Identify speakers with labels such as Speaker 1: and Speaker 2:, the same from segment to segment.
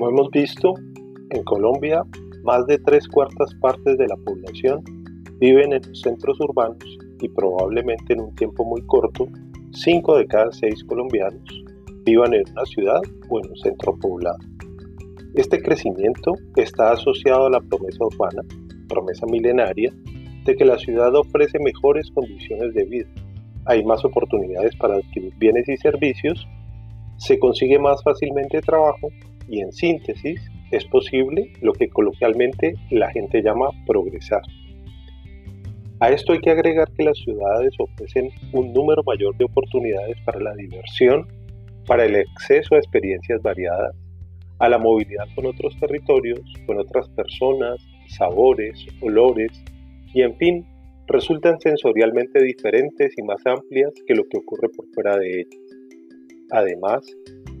Speaker 1: Como hemos visto, en Colombia más de tres cuartas partes de la población viven en los centros urbanos y probablemente en un tiempo muy corto, cinco de cada seis colombianos vivan en una ciudad o en un centro poblado. Este crecimiento está asociado a la promesa urbana, promesa milenaria, de que la ciudad ofrece mejores condiciones de vida. Hay más oportunidades para adquirir bienes y servicios, se consigue más fácilmente trabajo y en síntesis es posible lo que coloquialmente la gente llama progresar. A esto hay que agregar que las ciudades ofrecen un número mayor de oportunidades para la diversión, para el acceso a experiencias variadas, a la movilidad con otros territorios, con otras personas, sabores, olores y en fin, resultan sensorialmente diferentes y más amplias que lo que ocurre por fuera de ellas. Además,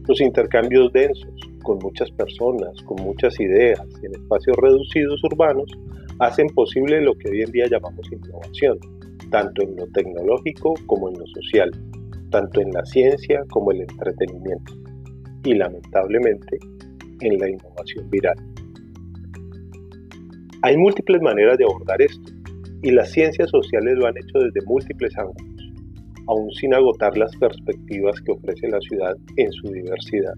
Speaker 1: los intercambios densos, con muchas personas, con muchas ideas en espacios reducidos urbanos, hacen posible lo que hoy en día llamamos innovación, tanto en lo tecnológico como en lo social, tanto en la ciencia como en el entretenimiento y lamentablemente en la innovación viral. Hay múltiples maneras de abordar esto y las ciencias sociales lo han hecho desde múltiples ángulos, aún sin agotar las perspectivas que ofrece la ciudad en su diversidad.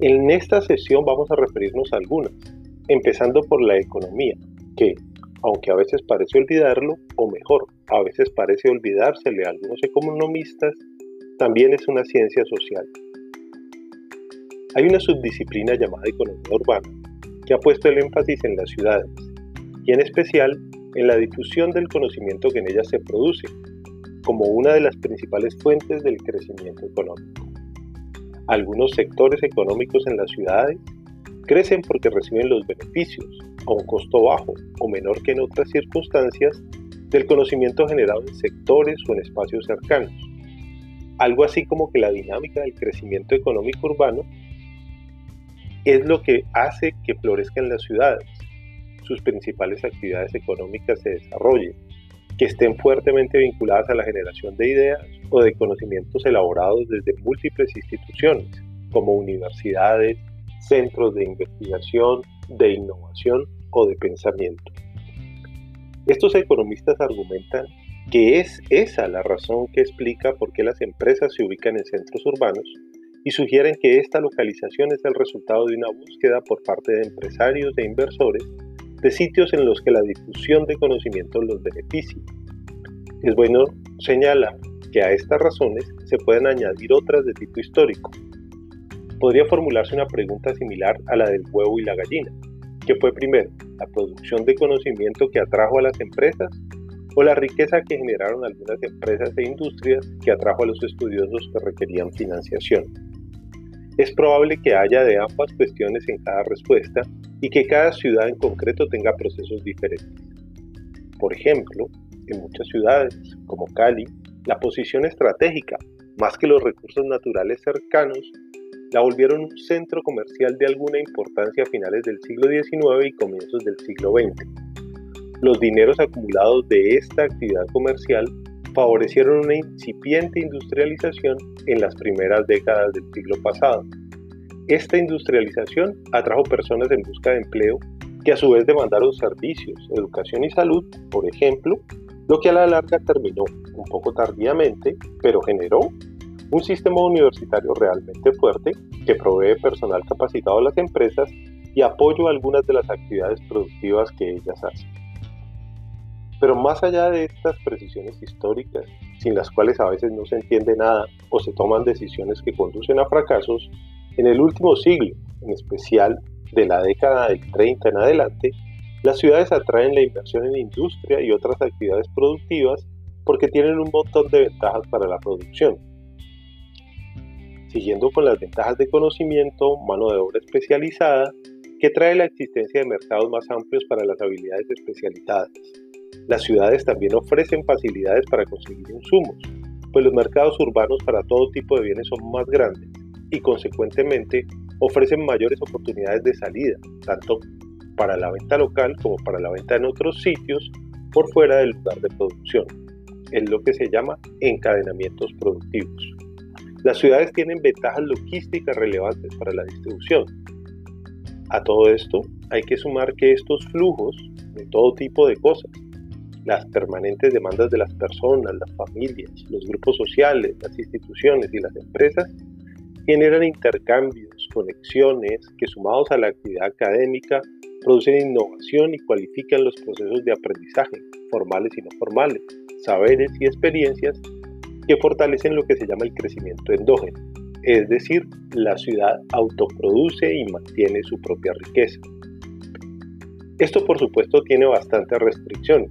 Speaker 1: En esta sesión vamos a referirnos a algunas, empezando por la economía, que, aunque a veces parece olvidarlo, o mejor, a veces parece olvidársele a algunos economistas, también es una ciencia social. Hay una subdisciplina llamada economía urbana que ha puesto el énfasis en las ciudades y en especial en la difusión del conocimiento que en ellas se produce, como una de las principales fuentes del crecimiento económico. Algunos sectores económicos en las ciudades crecen porque reciben los beneficios, a un costo bajo o menor que en otras circunstancias, del conocimiento generado en sectores o en espacios cercanos. Algo así como que la dinámica del crecimiento económico urbano es lo que hace que florezcan las ciudades, sus principales actividades económicas se desarrollen, que estén fuertemente vinculadas a la generación de ideas o de conocimientos elaborados desde múltiples instituciones, como universidades, centros de investigación, de innovación o de pensamiento. Estos economistas argumentan que es esa la razón que explica por qué las empresas se ubican en centros urbanos y sugieren que esta localización es el resultado de una búsqueda por parte de empresarios e inversores de sitios en los que la difusión de conocimiento los beneficie. Es bueno señalar que a estas razones se pueden añadir otras de tipo histórico. Podría formularse una pregunta similar a la del huevo y la gallina. ¿Qué fue primero? ¿La producción de conocimiento que atrajo a las empresas o la riqueza que generaron algunas empresas e industrias que atrajo a los estudiosos que requerían financiación? Es probable que haya de ambas cuestiones en cada respuesta y que cada ciudad en concreto tenga procesos diferentes. Por ejemplo, en muchas ciudades, como Cali, la posición estratégica, más que los recursos naturales cercanos, la volvieron un centro comercial de alguna importancia a finales del siglo XIX y comienzos del siglo XX. Los dineros acumulados de esta actividad comercial favorecieron una incipiente industrialización en las primeras décadas del siglo pasado, esta industrialización atrajo personas en busca de empleo que a su vez demandaron servicios, educación y salud, por ejemplo, lo que a la larga terminó, un poco tardíamente, pero generó un sistema universitario realmente fuerte que provee personal capacitado a las empresas y apoyo a algunas de las actividades productivas que ellas hacen. Pero más allá de estas precisiones históricas, sin las cuales a veces no se entiende nada o se toman decisiones que conducen a fracasos, en el último siglo, en especial de la década del 30 en adelante, las ciudades atraen la inversión en industria y otras actividades productivas porque tienen un montón de ventajas para la producción. Siguiendo con las ventajas de conocimiento, mano de obra especializada, que trae la existencia de mercados más amplios para las habilidades especializadas. Las ciudades también ofrecen facilidades para conseguir insumos, pues los mercados urbanos para todo tipo de bienes son más grandes y consecuentemente ofrecen mayores oportunidades de salida, tanto para la venta local como para la venta en otros sitios por fuera del lugar de producción. Es lo que se llama encadenamientos productivos. Las ciudades tienen ventajas logísticas relevantes para la distribución, A todo esto hay que sumar que estos flujos de todo tipo de cosas, las permanentes demandas de las personas, las familias, los grupos sociales, las instituciones y las empresas, generan intercambios, conexiones que sumados a la actividad académica producen innovación y cualifican los procesos de aprendizaje, formales y no formales, saberes y experiencias que fortalecen lo que se llama el crecimiento endógeno, es decir, la ciudad autoproduce y mantiene su propia riqueza. Esto por supuesto tiene bastantes restricciones.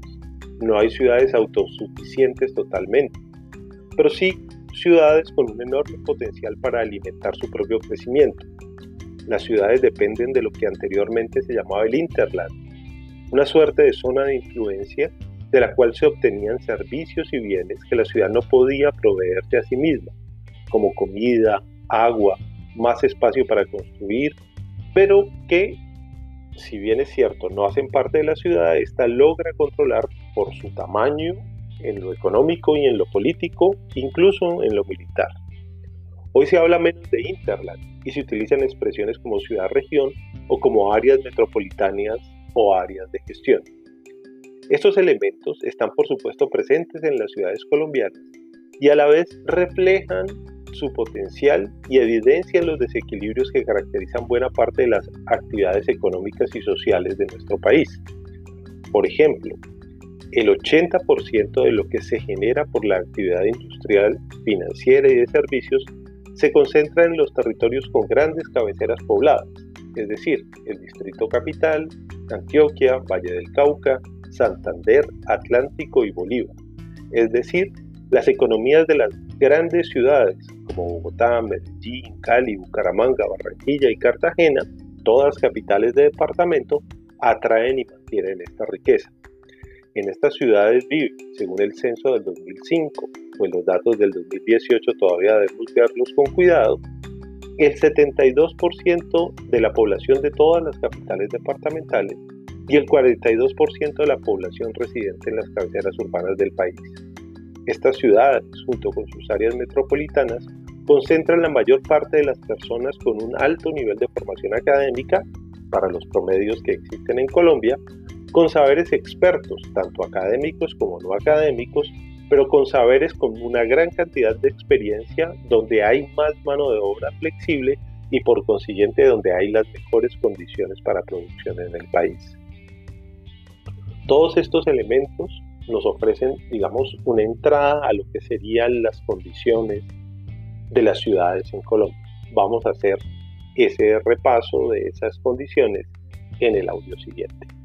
Speaker 1: No hay ciudades autosuficientes totalmente, pero sí ciudades con un enorme potencial para alimentar su propio crecimiento. Las ciudades dependen de lo que anteriormente se llamaba el Interland, una suerte de zona de influencia de la cual se obtenían servicios y bienes que la ciudad no podía proveerse a sí misma, como comida, agua, más espacio para construir, pero que, si bien es cierto, no hacen parte de la ciudad, esta logra controlar por su tamaño en lo económico y en lo político, incluso en lo militar. Hoy se habla menos de Interland y se utilizan expresiones como ciudad-región o como áreas metropolitanas o áreas de gestión. Estos elementos están por supuesto presentes en las ciudades colombianas y a la vez reflejan su potencial y evidencian los desequilibrios que caracterizan buena parte de las actividades económicas y sociales de nuestro país. Por ejemplo, el 80% de lo que se genera por la actividad industrial, financiera y de servicios se concentra en los territorios con grandes cabeceras pobladas, es decir, el Distrito Capital, Antioquia, Valle del Cauca, Santander, Atlántico y Bolívar, es decir, las economías de las grandes ciudades como Bogotá, Medellín, Cali, Bucaramanga, Barranquilla y Cartagena, todas capitales de departamento, atraen y mantienen esta riqueza. En estas ciudades vive, según el censo del 2005, pues los datos del 2018 todavía debemos verlos con cuidado, el 72% de la población de todas las capitales departamentales y el 42% de la población residente en las cabeceras urbanas del país. Estas ciudades, junto con sus áreas metropolitanas, concentran la mayor parte de las personas con un alto nivel de formación académica para los promedios que existen en Colombia, con saberes expertos, tanto académicos como no académicos, pero con saberes con una gran cantidad de experiencia donde hay más mano de obra flexible y por consiguiente donde hay las mejores condiciones para producción en el país. Todos estos elementos nos ofrecen, digamos, una entrada a lo que serían las condiciones de las ciudades en Colombia. Vamos a hacer ese repaso de esas condiciones en el audio siguiente.